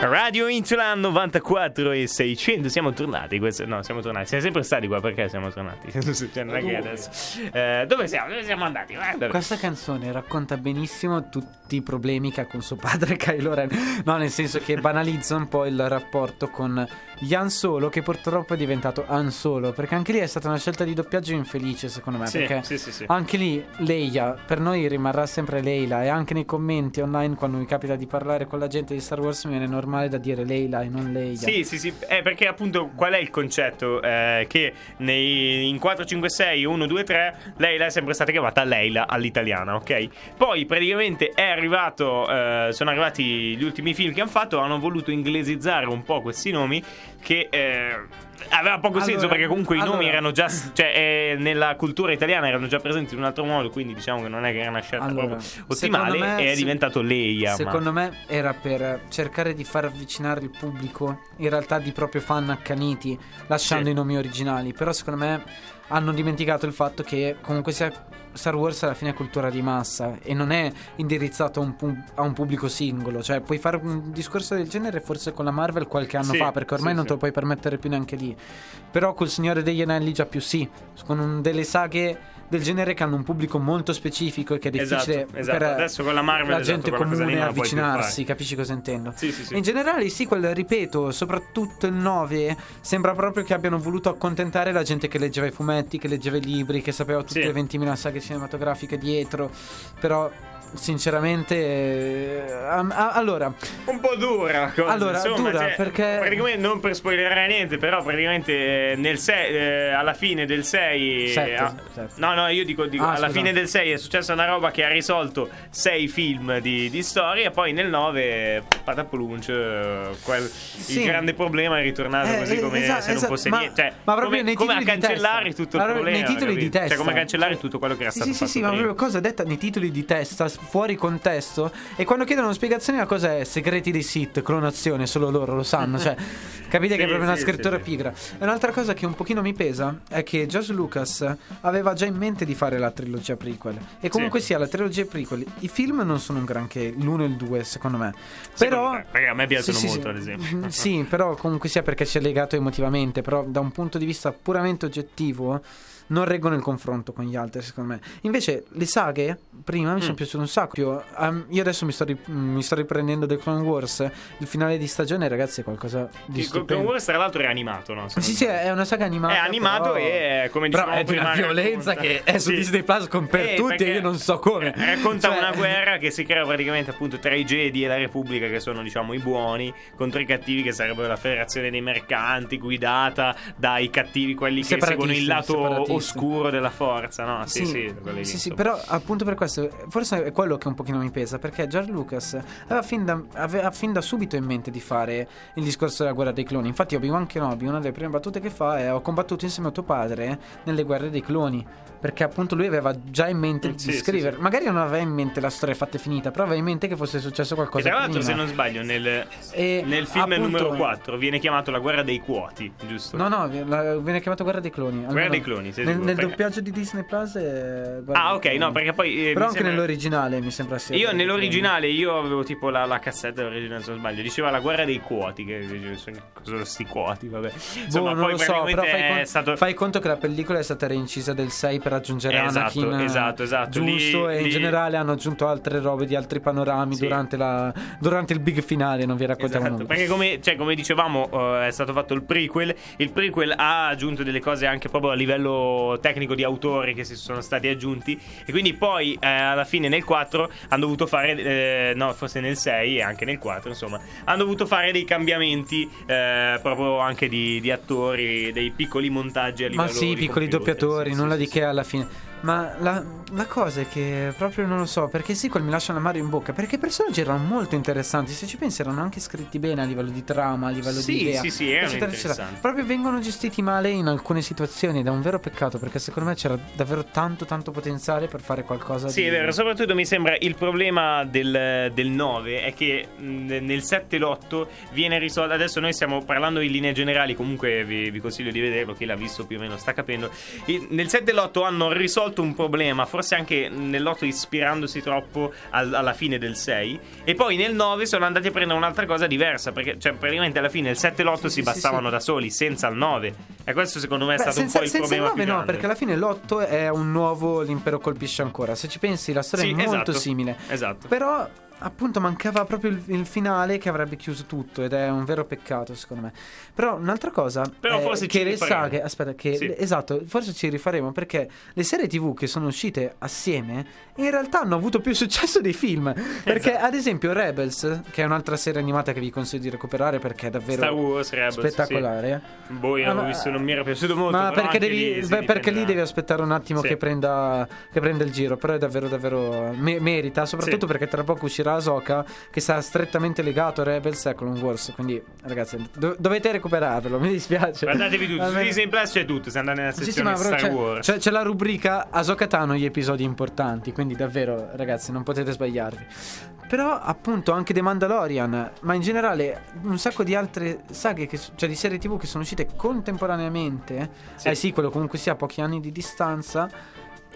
Radio Insulan 94 e 600 Siamo tornati questo- No siamo tornati Siamo sempre stati qua Perché siamo tornati Cioè, non è che adesso Eh, Dove siamo? Dove siamo andati? Guarda. Questa canzone racconta benissimo tutti i problemi che ha con suo padre Kylo Ren. No, nel senso che banalizza un po' il rapporto con Han Solo, che purtroppo è diventato Han Solo. Perché anche lì è stata una scelta di doppiaggio infelice, secondo me. Sì, perché sì, sì, sì. anche lì Leia, per noi rimarrà sempre Leila. E anche nei commenti online, quando mi capita di parlare con la gente di Star Wars, mi viene normale male da dire Leila e non Leia. Sì, sì, sì, eh, perché appunto qual è il concetto? Eh, che nei, in 4, 5, 6, 1, 2, 3, Leila è sempre stata chiamata Leila all'italiana, ok? Poi praticamente è arrivato, eh, sono arrivati gli ultimi film che hanno fatto, hanno voluto inglesizzare un po' questi nomi che... eh, Aveva poco Allora, senso perché comunque i nomi allora- erano già, cioè eh, nella cultura italiana erano già presenti in un altro modo, quindi diciamo che non è che era una scelta Allora, proprio ottimale me- e è diventato Leia. ma- Secondo me era per cercare di far avvicinare il pubblico, in realtà di proprio fan accaniti, lasciando Sì. i nomi originali. Però secondo me hanno dimenticato il fatto che comunque sia Star Wars alla fine è cultura di massa e non è indirizzato a un, pu- a un pubblico singolo. Cioè, puoi fare un discorso del genere forse con la Marvel qualche anno Sì, fa, perché ormai sì, non te lo puoi permettere più neanche lì. Però col Signore degli Anelli già più sì, con un- delle saghe del genere che hanno un pubblico molto specifico e che è difficile Esatto, esatto. per Adesso con la Marvel, la esatto, gente lì comune avvicinarsi, capisci cosa intendo? Sì, sì, sì. In generale, sì, quel ripeto, soprattutto il 9, sembra proprio che abbiano voluto accontentare la gente che leggeva i fumetti, che leggeva i libri, che sapeva tutte le 20.000 saghe cinematografiche dietro. Però, sinceramente, eh, am- a- allora, Un po' dura la cosa. Allora, insomma, dura, cioè, perché- Praticamente, non per spoilerare niente, però praticamente eh, nel sei- eh, alla fine del 6. Sette, sette. no, no, io dico, dico Ah, alla scusa. fine del 6 è successa una roba che ha risolto 6 film di, di storia. E poi nel 9, patapulunch, eh, quel- Sì. il grande problema è ritornato Eh, così come esatto, se non esatto, fosse ma- niente. Cioè, ma proprio come, come a di cancellare testa. tutto il Ma proprio problema. nei titoli di capito? Cioè, testa. come a cancellare tutto quello che era Sì, stato sì, sì, fatto sì, ma prima. proprio cosa detta nei titoli di testa, fuori contesto. E quando chiedono spiegazioni, la cosa è segreti dei Sith, clonazione, solo loro lo sanno. Cioè, capite che è Sì, proprio una sì, scrittura sì, sì. pigra. E un'altra cosa che un pochino mi pesa è che George Lucas aveva già in mente di fare la trilogia prequel. E comunque Sì. sia la trilogia prequel. I film non sono un granché, l'uno e il due, secondo me. Secondo Però. me, perché a me piacciono Sì, sì, molto, sì. ad esempio. Sì, però comunque sia perché ci è legato emotivamente. Però da un punto di vista puramente oggettivo. Non reggono il confronto con gli altri, secondo me. Invece, le saghe prima mi sono Mm. piaciute un sacco. Io, um, io adesso mi sto, ri- mi sto riprendendo The Clone Wars. Il finale di stagione, ragazzi, è qualcosa di Clone stupendo. Wars, tra l'altro, è animato, no? Sì, non sì, è una saga animata. È animato però- e, come Però dicevamo è di una violenza racconta- che è su Sì. Disney Plus con per Eh, tutti e io non so come. Racconta Cioè- una guerra che si crea praticamente appunto tra i Jedi e la Repubblica, che sono diciamo i buoni, contro i cattivi, che sarebbero la Federazione dei Mercanti, guidata dai cattivi, quelli che seguono il lato. Oscuro della forza, no? Sì, sì, sì, sì, insomma. però appunto per questo, forse è quello che un pochino mi pesa, perché George Lucas aveva fin da, aveva fin da subito in mente di fare il discorso della guerra dei cloni. Infatti Obi-Wan Kenobi, una delle prime battute che fa è ho combattuto insieme a tuo padre nelle guerre dei cloni, perché appunto lui aveva già in mente di sì, sì, scrivere, sì. magari non aveva in mente la storia fatta e finita, però aveva in mente che fosse successo E qualcosa tra l'altro, se non sbaglio, nel, E nel film appunto- numero 4 viene chiamato la guerra dei quoti, giusto? No, no, viene chiamato Guerra dei Cloni. Guerra dei Cloni, sei Nel, nel Perché- doppiaggio di Disney Plus è Guerra Ah, ok, no, perché poi. eh, Però anche sembra- nell'originale mi sembra sia. Io nell'originale io avevo tipo la, la cassetta dell'originale se non sbaglio Diceva la guerra dei quoti Che cosa sono sti quoti vabbè. Insomma Boh, non lo so, però fai, con- stato fai conto che la pellicola è stata reincisa del 6 per aggiungere Esatto, Anakin. eh, esatto, esatto. Giusto, Lì- e in lì- generale hanno aggiunto altre robe di altri panorami Sì. durante, la, durante il big finale. Non vi raccontiamo Esatto, nulla. perché come, cioè, come dicevamo eh, è stato fatto il prequel Il prequel ha aggiunto delle cose anche proprio a livello tecnico di autori Che si sono stati aggiunti. E quindi poi eh, alla fine nel 4 hanno dovuto fare eh, No forse nel 6 e anche nel 4 insomma Hanno dovuto fare dei cambiamenti eh, Proprio anche di, di attori Dei piccoli montaggi a livello Ma sì, piccoli computer, doppiatori, sì, nulla sì, di sì, che alla fine. Ma la, la cosa è che proprio non lo so, perché sì, quel mi lascia l'amaro in bocca, perché i personaggi erano molto interessanti, se ci pensi erano anche scritti bene a livello di trama, a livello Sì, di idea. sì, sì, erano eccetera, eccetera. Proprio vengono gestiti male in alcune situazioni ed è un vero peccato, perché secondo me c'era davvero tanto tanto potenziale per fare qualcosa Sì, di è vero, soprattutto mi sembra il problema del, del 9 è che nel 7 e l'8 viene risolto. Adesso noi stiamo parlando in linee generali, comunque vi, vi consiglio di vederlo, chi l'ha visto più o meno sta capendo. Nel 7 e l'8 hanno risolto un problema, forse anche nell'8 ispirandosi troppo al- alla fine del 6, e poi nel 9 sono andati a prendere un'altra cosa diversa, perché cioè, praticamente alla fine il 7 e l'8 Sì, si sì, bastavano sì. da soli, senza il 9. E questo secondo me è Beh, stato senza, un po' il senza il problema 9 più no, grande. perché alla fine l'8 è un nuovo l'impero colpisce ancora. Se ci pensi la storia è molto esatto. simile. Esatto. Però appunto mancava proprio il, il finale che avrebbe chiuso tutto ed è un vero peccato secondo me. Però un'altra cosa Però è forse che ci le saghe, aspetta, che Sì. esatto, forse ci rifaremo perché le serie TV che sono uscite assieme in realtà hanno avuto più successo dei film. Perché Esatto. ad esempio Rebels, che è un'altra serie animata che vi consiglio di recuperare perché è davvero Star Wars, Rebels, spettacolare. Sì. Boh, io l'ho ma- visto, non mi era piaciuto molto. Ma perché, devi, lì beh, perché lì devi aspettare un attimo Sì. che, prenda, che prenda il giro. Però è davvero, davvero. me- merita. Soprattutto Sì. perché tra poco uscirà Ahsoka, che sarà strettamente legato a Rebels e a Clone Wars. Quindi, ragazzi, do- dovete recuperarvelo. Mi dispiace. Guardatevi tutto, su Disney Plus c'è tutto, se andate nella Sì, sì, sezione però Star c'è, Wars. c'è- c'è la rubrica Ahsoka Tano gli episodi importanti. Quindi, davvero, ragazzi, non potete sbagliarvi. Però, appunto, anche The Mandalorian, ma in generale un sacco di altre saghe, che, cioè di serie TV che sono uscite contemporaneamente, Sì. ai sequel o comunque sia a pochi anni di distanza.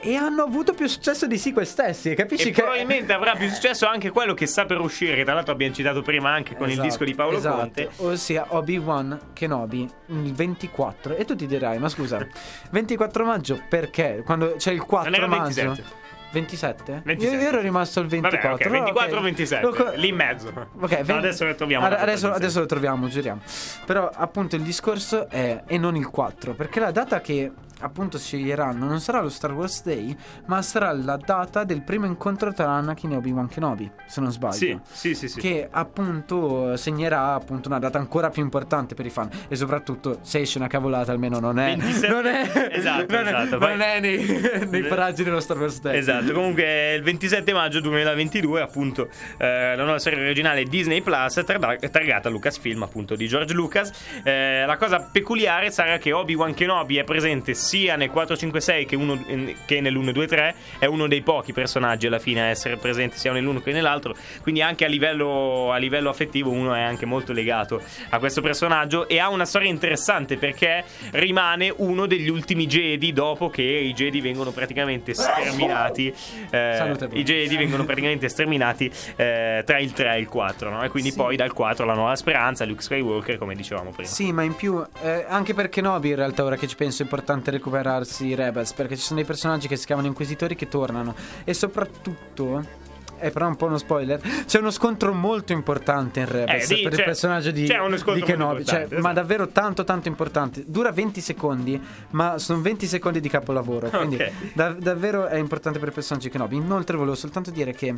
E hanno avuto più successo dei sequel stessi. Capisci E che. probabilmente avrà più successo anche quello che sta per uscire, che tra l'altro abbiamo citato prima anche con il Esatto, disco di Paolo esatto. Conte. Ossia Obi-Wan Kenobi il 24. E tu ti dirai, ma scusa, 24 maggio perché? Quando c'è il 4 Non era maggio. 27. 27? 27. Io, ero rimasto il 24. Vabbè, ok, 24 o ok. 27, Lo co- lì in mezzo. Ok, No, ven- adesso lo troviamo. Ad- Adesso, adesso lo troviamo, giuriamo. Però, appunto, il discorso è. E non il 4. Perché la data che appunto sceglieranno non sarà lo Star Wars Day, ma sarà la data del primo incontro tra Anakin e Obi-Wan Kenobi. Se non sbaglio. Sì, sì, sì, sì. Che appunto segnerà appunto una data ancora più importante per i fan. E soprattutto, se esce una cavolata, almeno non è. 27 Non è. Esatto, non è, esatto. non Poi- è nei, nei paraggi dello Star Wars Day. Esatto, comunque il 27 maggio 2022 appunto eh, la nuova serie originale Disney Plus targa- targata Lucasfilm appunto di George Lucas Eh, la cosa peculiare sarà che Obi-Wan Kenobi è presente sia nel 456 che, uno- che nell'123 è uno dei pochi personaggi alla fine a essere presente sia nell'uno che nell'altro quindi anche a livello, a livello affettivo uno è anche molto legato a questo personaggio e ha una storia interessante perché rimane uno degli ultimi Jedi dopo che i Jedi vengono praticamente sterminati eh, i Jedi vengono praticamente sterminati eh, tra il 3 e il 4 no? e quindi Sì. poi dal 4 la nuova speranza Luke Skywalker come dicevamo prima Sì, ma in più, eh, anche per Kenobi in realtà ora che ci penso è importante recuperarsi i Rebels, perché ci sono dei personaggi che si chiamano Inquisitori che tornano. E soprattutto... È però un po' uno spoiler. C'è uno scontro molto importante in Rebels Eh, sì, per il personaggio di, c'è uno di Kenobi. Cioè, importante, Ma esatto. davvero tanto, tanto importante. Dura 20 secondi, ma sono 20 secondi di capolavoro. Quindi Ok. da- davvero è importante per il personaggio di Kenobi. Inoltre, volevo soltanto dire che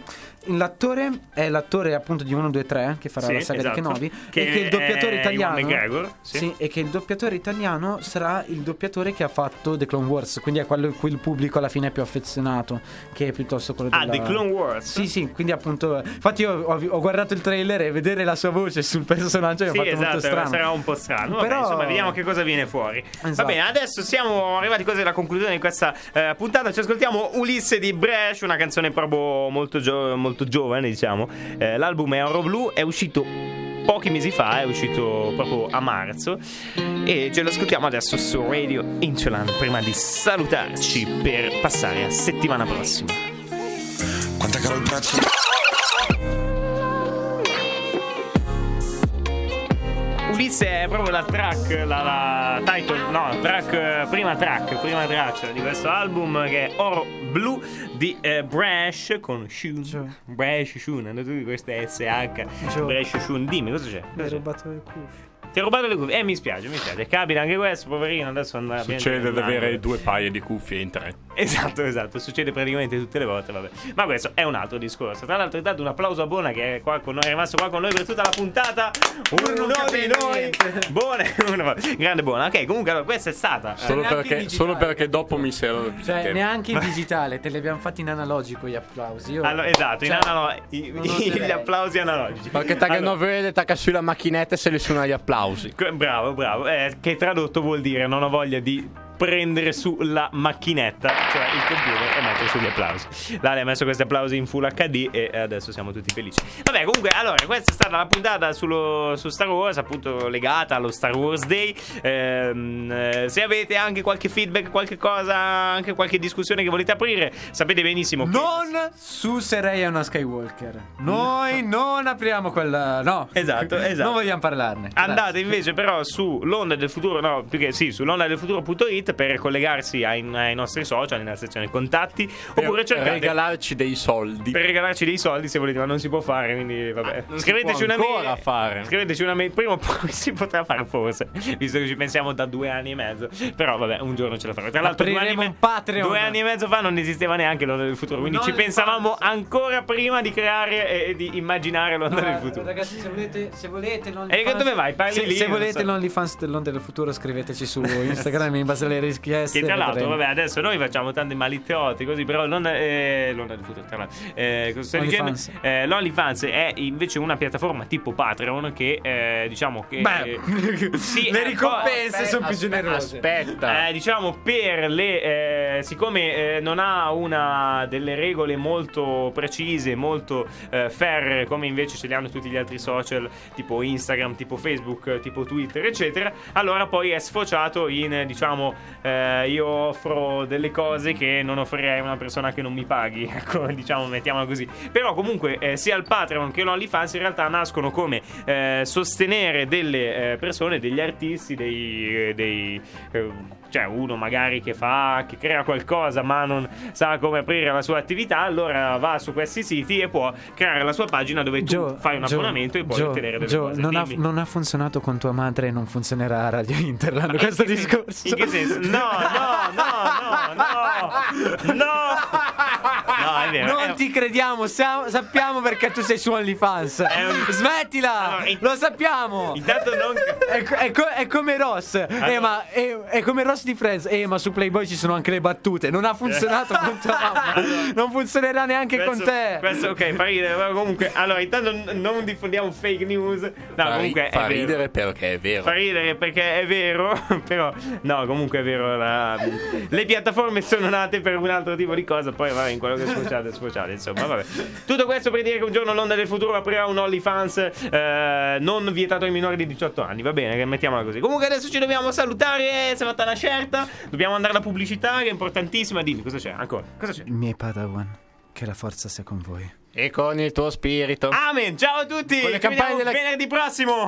l'attore è l'attore appunto di 1, 2, 3 che farà Sì, la saga esatto. di Kenobi. Che e che il doppiatore italiano. McGregor, sì. sì, e che il doppiatore italiano sarà il doppiatore che ha fatto The Clone Wars, quindi è quello in cui il pubblico alla fine è più affezionato, che è piuttosto quello ah della... The Clone Wars Sì, sì, quindi appunto. Infatti, io ho, ho guardato il trailer e vedere la sua voce sul personaggio mi ha Sì, fatto molto esatto, strano. sarà un po' strano. Vabbè, Però- insomma, vediamo che cosa viene fuori. Va Esatto. bene, adesso siamo arrivati quasi alla conclusione di questa eh, puntata. Ci ascoltiamo Ulisse di Bresh, una canzone proprio molto, gio- molto giovane, diciamo. Eh, l'album è Oro Blu, è uscito pochi mesi fa, è uscito proprio a marzo. E ce lo ascoltiamo adesso su Radio Insulan prima di salutarci per passare a settimana prossima. Quanto è caro il prezzo? Ulisse è proprio la track, la, la title, no, track, prima track, prima traccia di questo album che è Oro Blu di eh, Brash con Shun. Gio. Brash Shun, hanno tutti queste SH. Gio. Brash Shun, dimmi cosa c'è? Mi hai rubato le cuffie. Ti ho rubato le cuffie? Eh, mi spiace, mi spiace. Capita anche questo, poverino. Adesso andrà Succede di avere due paia di cuffie in tre. Esatto, esatto, succede praticamente tutte le volte, vabbè. Ma questo è un altro discorso. Tra l'altro, intanto un applauso a Bona che è qua con noi, è rimasto qua con noi per tutta la puntata. Uno di noi. Buona, uno- grande Bona. Ok, comunque allora questa è stata. Solo perché, solo perché dopo mi serve più Cioè, tempo. neanche in digitale, te li abbiamo fatti in analogico gli applausi. Io... Allora, esatto, in Cioè, analo- i- gli applausi analogici. Perché tagga Allora, non vede, tagga sulla macchinetta e se li suona gli applausi. Bravo, bravo. Eh, che tradotto vuol dire non ho voglia di prendere su la macchinetta, cioè il computer, e mettere sugli applausi. L'Ale ha messo questi applausi in full HD e adesso siamo tutti felici. Vabbè, comunque, allora, questa è stata la puntata sullo- su Star Wars, appunto legata allo Star Wars Day. Ehm, eh, se avete anche qualche feedback, qualche cosa, anche qualche discussione che volete aprire, sapete benissimo che... Non su se Rey è una Skywalker. Noi non apriamo quella. No. Esatto, esatto. Non vogliamo parlarne. Andate invece però su l'onda del futuro, no, più che sì, su l'onda del futuro.it per collegarsi ai, ai nostri social nella sezione contatti oppure per cercate regalarci dei soldi. per regalarci dei soldi se volete, ma non si può fare, quindi vabbè. Ah, scriveteci una mail. fare. Scriveteci una mail, prima o poi si potrà fare forse, visto che ci pensiamo da due anni e mezzo. Però vabbè, un giorno ce la faremo. Tra l'altro due anni, e un Patreon. due anni e mezzo fa non esisteva neanche l'onda del futuro, quindi Non ci pensavamo fan. ancora prima di creare e, di immaginare l'onda del futuro. Ragazzi, se volete, se volete non E dove vai? Parli se, lì, se non volete so. l'OnlyFans dell'Onda del futuro, scriveteci su Instagram in base alle richieste. Che tra l'altro, vabbè, adesso noi facciamo tanti malitteoti così, però l'onda, eh, l'onda futuro, tra l'altro. Eh, cosa dicendo? Eh, L'OnlyFans è invece una piattaforma tipo Patreon che, eh, diciamo che... Beh, sì, le eh, ricompense sono più generose. Aspetta. Eh, diciamo per le eh, siccome eh, non ha una delle regole molto precise, molto eh, ferree come invece ce le hanno tutti gli altri social, tipo Instagram, tipo Facebook, eh, tipo Twitter, eccetera, allora poi è sfociato in eh, diciamo eh, io offro delle cose che non offrirei a una persona che non mi paghi, ecco, diciamo mettiamola così. Però comunque eh, sia il Patreon che l'OnlyFans in realtà nascono come eh, sostenere delle eh, persone, degli artisti, dei, dei eh, cioè uno magari che fa che crea qualcosa ma non sa come aprire la sua attività allora va su questi siti e può creare la sua pagina dove tu Gio, fai un Gio, abbonamento e puoi Gio, ottenere delle Gio, cose non, ha, non ha funzionato con tua madre e non funzionerà a Radio Interland questo In discorso. In che senso? No, no, no, no, no, no. No, vero. Non è- ti crediamo, sa- sappiamo perché tu sei su OnlyFans. Un- Smettila! Allora, in- Lo sappiamo! Intanto non È, è co- è come Ross, eh, ma è, è come Ross di Friends. Eh, ma su Playboy ci sono anche le battute. Non ha funzionato con tua mamma. Non funzionerà neanche con Questo- te. Questo ok, fa ridere, ma comunque, allora, intanto n- non diffondiamo fake news. No, fa, comunque ri- fa ridere perché è vero. Fa ridere perché è vero, però no, comunque è vero. la- le piattaforme sono nate per un altro tipo di cosa, poi vabbè, in quello che sfociate, è sfociate, insomma, vabbè. Tutto questo per dire che un giorno l'onda del futuro aprirà un OnlyFans eh, non vietato ai minori di 18 anni, va bene, che mettiamola così. Comunque adesso ci dobbiamo salutare, si è fatta una scelta, dobbiamo andare alla pubblicità che è importantissima. Dimmi, cosa c'è ancora? Cosa c'è? I miei Padawan, che la forza sia con voi. E con il tuo spirito. Amen, ciao a tutti! Con le Ci vediamo campagne della- venerdì prossimo!